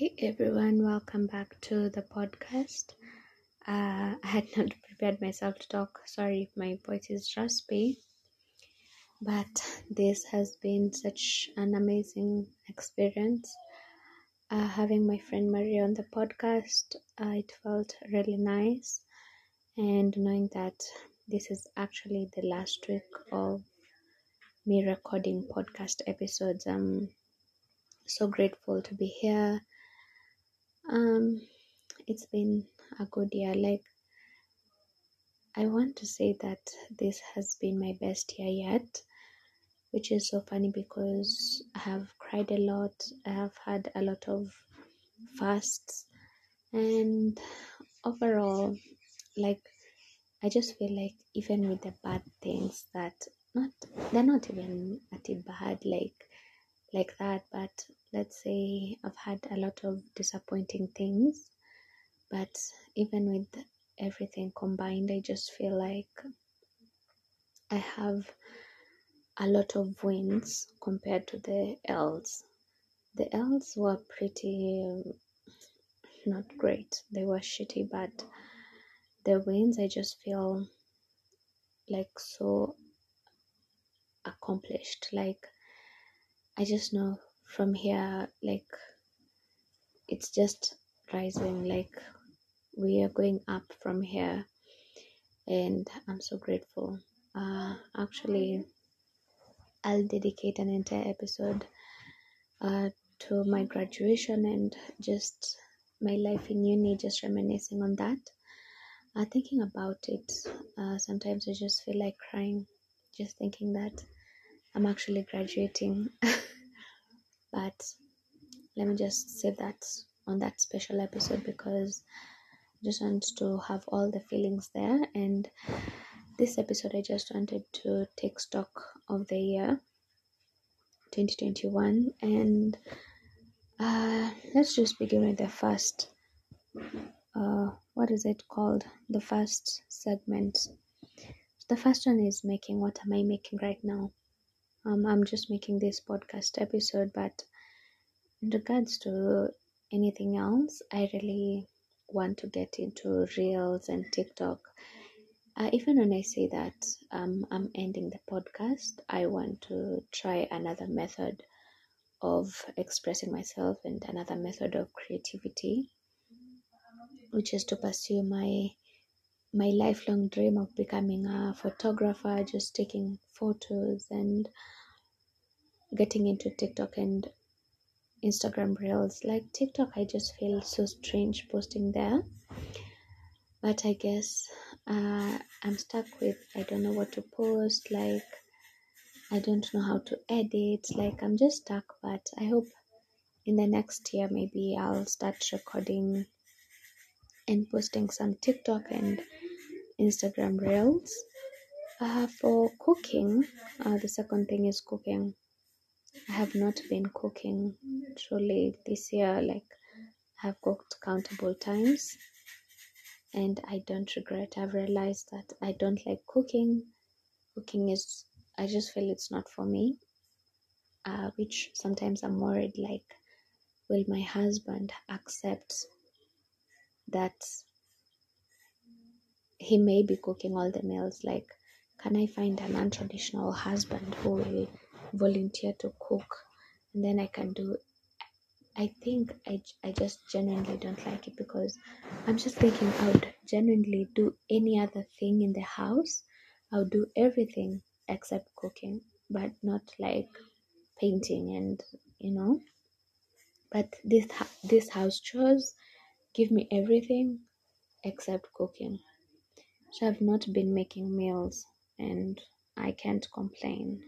Hey everyone, welcome back to the podcast. Uh, I had not prepared myself to talk. Sorry if my voice is raspy, but this has been such an amazing experience. Uh, having my friend Maria on the podcast, uh, it felt really nice, and knowing that this is actually the last week of me recording podcast episodes. I'm so grateful to be here um, it's been a good year. Like, I want to say that this has been my best year yet, which is so funny because I have cried a lot. I have had a lot of fasts, and overall, like, I just feel like even with the bad things that not they're not even at it bad like like that but let's say I've had a lot of disappointing things, but even with everything combined, I just feel like I have a lot of wins compared to the L's. The L's were pretty um, not great, they were shitty, but the wins, I just feel like so accomplished. Like, I just know from here like it's just rising like we are going up from here. And i'm so grateful. Uh actually i'll dedicate an entire episode uh to my graduation and just my life in uni just reminiscing on that. Uh, thinking about it uh, sometimes i just feel like crying just thinking that i'm actually graduating but let me just save that on that special episode because I just want to have all the feelings there. And this episode I just wanted to take stock of the year 2021 and uh, let's just begin with the first uh, what is it called? The first segment. The first one is making what am I making right now um, I'm just making this podcast episode, but in regards to anything else, I really want to get into Reels and TikTok. Uh, even when I say that um, I'm ending the podcast, I want to try another method of expressing myself and another method of creativity, which is to pursue my my lifelong dream of becoming a photographer, just taking photos and getting into TikTok and Instagram Reels. Like TikTok, I just feel so strange posting there. But I guess uh, I'm stuck with I don't know what to post. Like I don't know how to edit. Like I'm just stuck. But I hope in the next year maybe I'll start recording and posting some TikTok and Instagram Reels. Uh, for cooking, uh, the second thing is cooking. I have not been cooking truly this year. Like I have cooked countable times, and I don't regret. I've realized that I don't like cooking. Cooking is I just feel it's not for me. Uh, which sometimes I'm worried like, will my husband accept that he may be cooking all the meals? Like, can I find a non traditional husband who will volunteer to cook and then I can do I think I, I just genuinely don't like it because I'm just thinking I would genuinely do any other thing in the house. I would do everything except cooking, but not like painting and you know. But this this house chores give me everything except cooking. So I've not been making meals and I can't complain.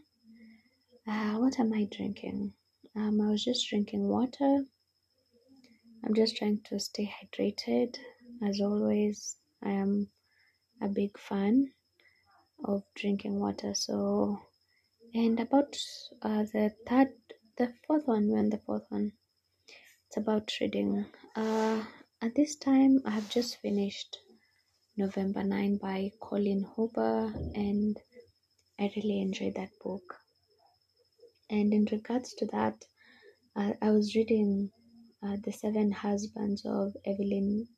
Uh, what am I drinking? Um, I was just drinking water. I'm just trying to stay hydrated. As always, I am a big fan of drinking water. So, and about uh, the third, the fourth one, when the fourth one, it's about reading. Uh, at this time, I have just finished November 9 by Colleen Hoover, and I really enjoyed that book. And in regards to that, I, I was reading uh, The Seven Husbands of Evelyn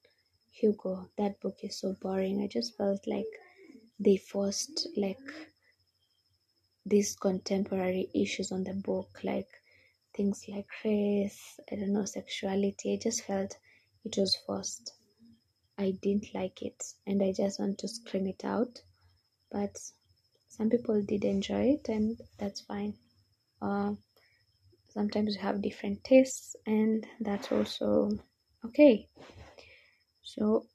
Hugo. That book is so boring. I just felt like they forced like these contemporary issues on the book, like things like race, I don't know, sexuality. I just felt it was forced. I didn't like it and I just want to scream it out. But some people did enjoy it and that's fine. Uh, sometimes you have different tastes and that's also okay. So,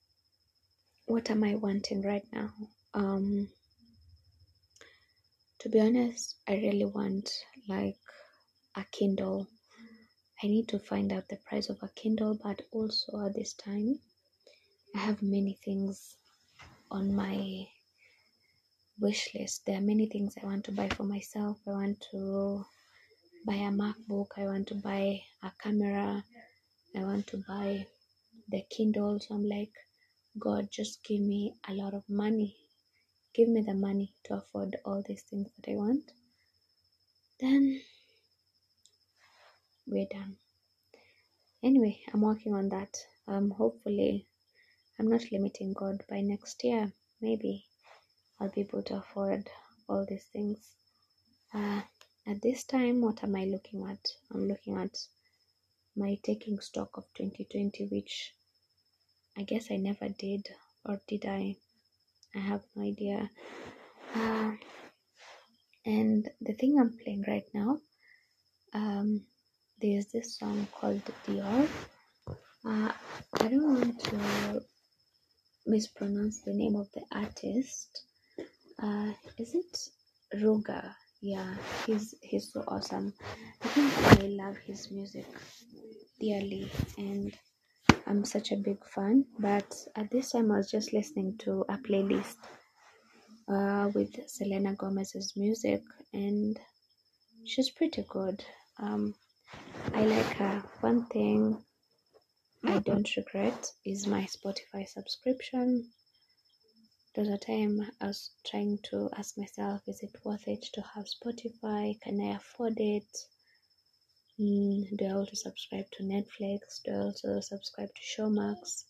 what am I wanting right now? Um, to be honest, I really want like a Kindle. I need to find out the price of a Kindle, but also at this time, I have many things on my wish list. There are many things I want to buy for myself. I want to buy a MacBook. I want to buy a camera. I want to buy the Kindle. So I'm like, God, just give me a lot of money. Give me the money to afford all these things that I want. Then we're done. Anyway, I'm working on that. Um, hopefully, I'm not limiting God by next year. Maybe I'll be able to afford all these things. Uh, at this time, what am I looking at? I'm looking at my taking stock of 2020, which I guess I never did, or did I? I have no idea. Uh, and the thing I'm playing right now, um, there's this song called Dior. Uh, I don't want to mispronounce the name of the artist. Uh, is it Ruger? Yeah, he's he's so awesome. I think I love his music dearly, and I'm such a big fan. But at this time, I was just listening to a playlist uh, with Selena Gomez's music, and she's pretty good. Um, I like her. One thing I don't regret is my Spotify subscription. There was a time I was trying to ask myself, is it worth it to have Spotify? Can I afford it? Mm, do I also subscribe to Netflix? Do I also subscribe to Showmax?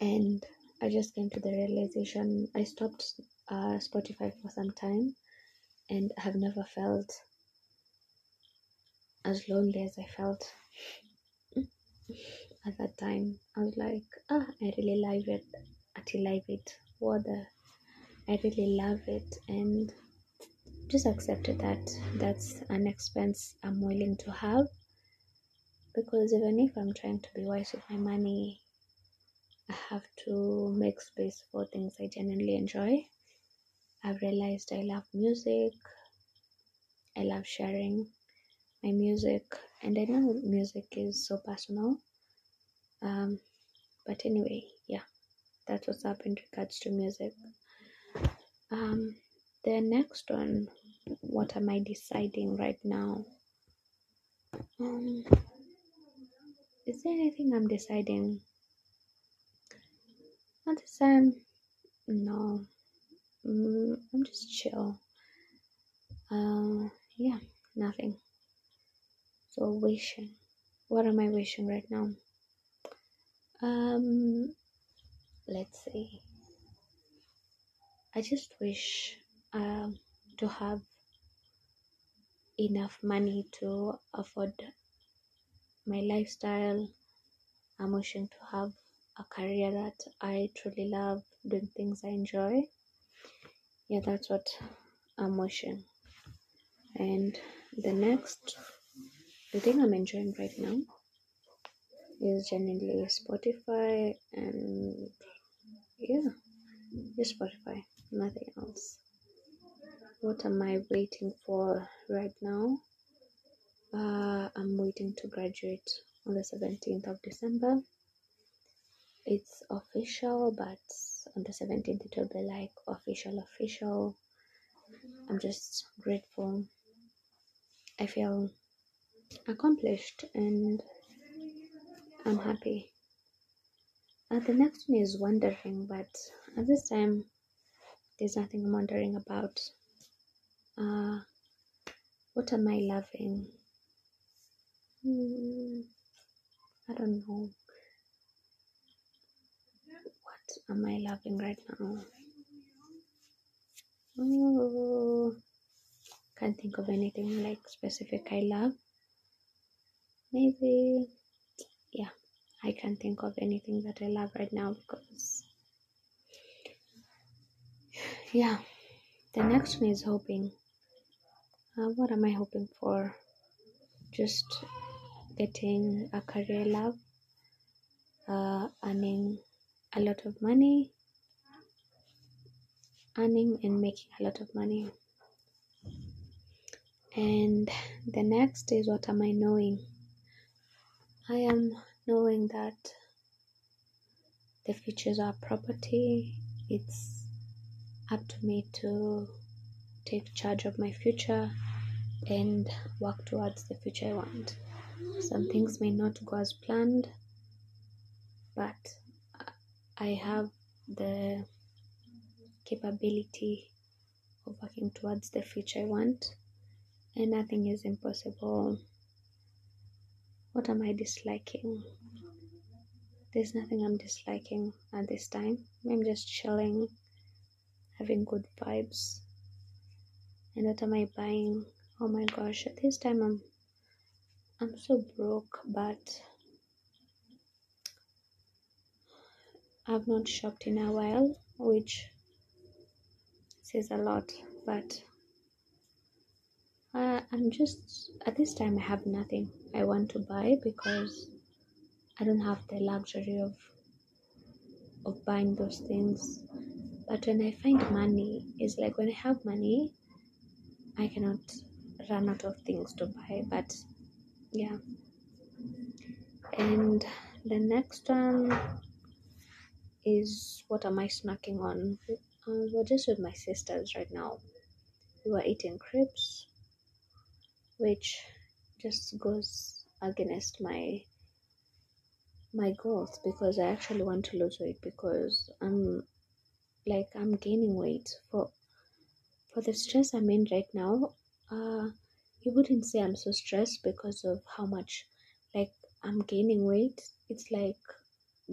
And I just came to the realization I stopped uh, Spotify for some time and I have never felt as lonely as I felt at that time. I was like, ah, I really love it. I love it. What the? I really love it, and just accepted that that's an expense I'm willing to have. Because even if I'm trying to be wise with my money, I have to make space for things I genuinely enjoy. I've realized I love music. I love sharing my music and i know music is so personal um but anyway yeah that's what's up in regards to music. Um the next one what am i deciding right now? Um is there anything i'm deciding? At this time no. Mm, i'm just chill. Uh yeah nothing so wishing. What am I wishing right now? Um let's see. I just wish um to have enough money to afford my lifestyle. I'm wishing to have a career that I truly love, doing things I enjoy. Yeah, that's what I'm wishing. And the next the thing I'm enjoying right now is genuinely Spotify and yeah, just Spotify, nothing else. What am I waiting for right now? Uh, I'm waiting to graduate on the 17th of December. It's official, but on the 17th it will be like official, official. I'm just grateful. I feel accomplished and I'm happy. Uh, the next one is wondering, but at this time, there's nothing I'm wondering about. Uh, what am I loving? Hmm. I don't know what am I loving right now. Oh, can't think of anything like specific I love. Maybe, yeah, I can't think of anything that I love right now because, yeah, the next one is hoping. Uh, what am I hoping for? Just getting a career love, uh, earning a lot of money, earning and making a lot of money. And the next is what am I knowing? I am knowing that the future is our property. It's up to me to take charge of my future and work towards the future I want. Some things may not go as planned, but I have the capability of working towards the future I want, and nothing is impossible. What am I disliking? There's nothing I'm disliking at this time. I'm just chilling, having good vibes. And what am I buying? Oh my gosh, at this time I'm I'm so broke, but I've not shopped in a while, which says a lot. But uh, I'm just at this time I have nothing I want to buy because I don't have the luxury of of buying those things. But when I find money, it's like when I have money, I cannot run out of things to buy. But yeah, and the next one is what am I snacking on? Uh, we're just with my sisters right now. We were eating crepes, which just goes against my my goals because I actually want to lose weight because I'm like I'm gaining weight for for the stress I'm in right now. Uh, you wouldn't say I'm so stressed because of how much like I'm gaining weight. It's like,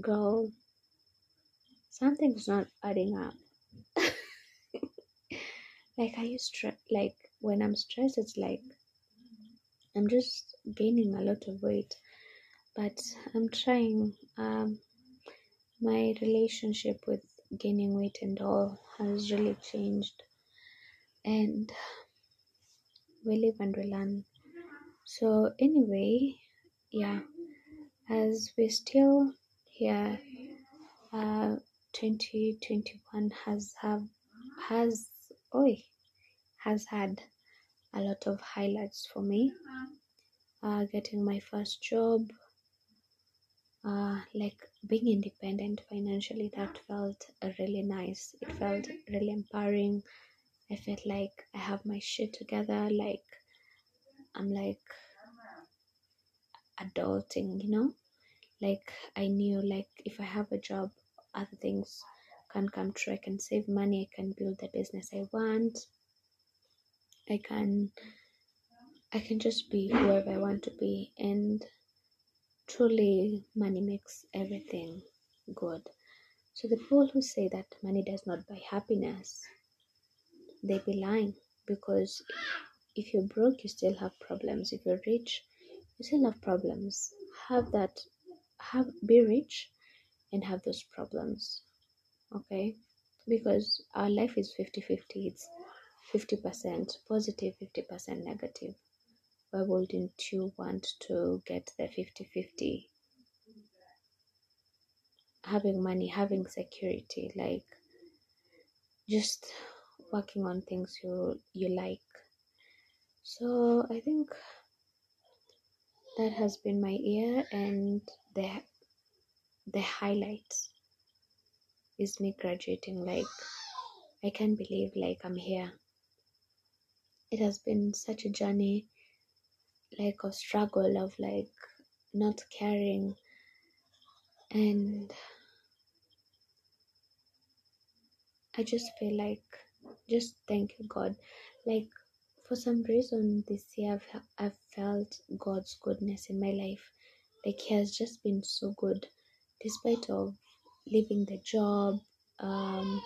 girl, something's not adding up. like I used to like when I'm stressed, it's like I'm just gaining a lot of weight but I'm trying. Um, my relationship with gaining weight and all has really changed, and we live and we learn. So anyway, yeah, as we're still here, uh, 2021 has have has oi has had a lot of highlights for me. Uh, getting my first job, uh, like being independent financially that felt really nice. It felt really empowering. I felt like i have my shit together like i'm like adulting you know? Like i knew like if i have a job other things can come true. I can save money i can build the business i want i can i can just be whoever i want to be and truly money makes everything good. So the people who say that money does not buy happiness, they be lying because if you're broke, you still have problems. If you're rich, you still have problems. Have that, have be rich, and have those problems. Okay, because our life is 50-50. It's 50% positive, 50% negative. Why wouldn't you want to get the 50 50 having money having security like just working on things you you like. So i think that has been my year and the the highlight is me graduating like i can't believe like i'm here it has been such a journey like a struggle of like not caring. And I just feel like just thank you God. Like for some reason this year I've, I've felt God's goodness in my life. Like he has just been so good despite of leaving the job um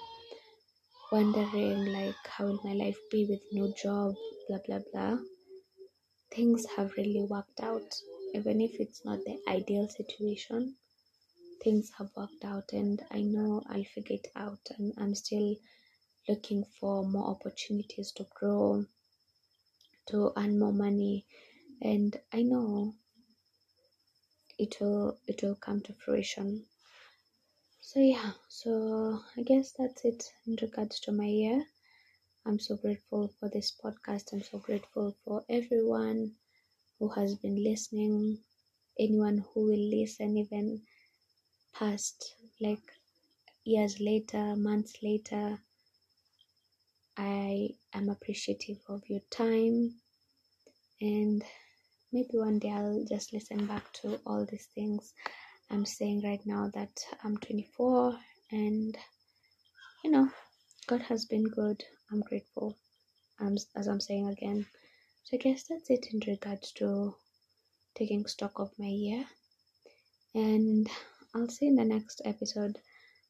wondering like how will my life be with no job blah blah blah. Things have really worked out. Even if it's not the ideal situation things have worked out and i know i'll figure it out and i'm still looking for more opportunities to grow to earn more money. And i know it will it will come to fruition so yeah so i guess that's it in regards to my year. I'm so grateful for this podcast. I'm so grateful for everyone who has been listening anyone who will listen even past like years later months later. I am appreciative of your time and maybe one day i'll just listen back to all these things I'm saying right now that I'm 24 and you know, God has been good. I'm grateful. Um, as I'm saying again. So I guess that's it in regards to taking stock of my year. And I'll see in the next episode.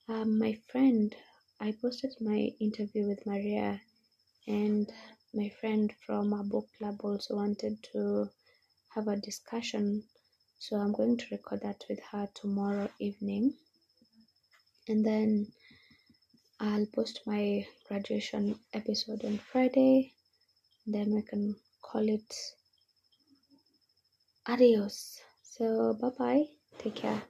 Um, my friend, I posted my interview with Maria, and my friend from our book club also wanted to have a discussion so I'm going to record that with her tomorrow evening. And then I'll post my graduation episode on Friday. Then we can call it adios. So bye bye. Take care.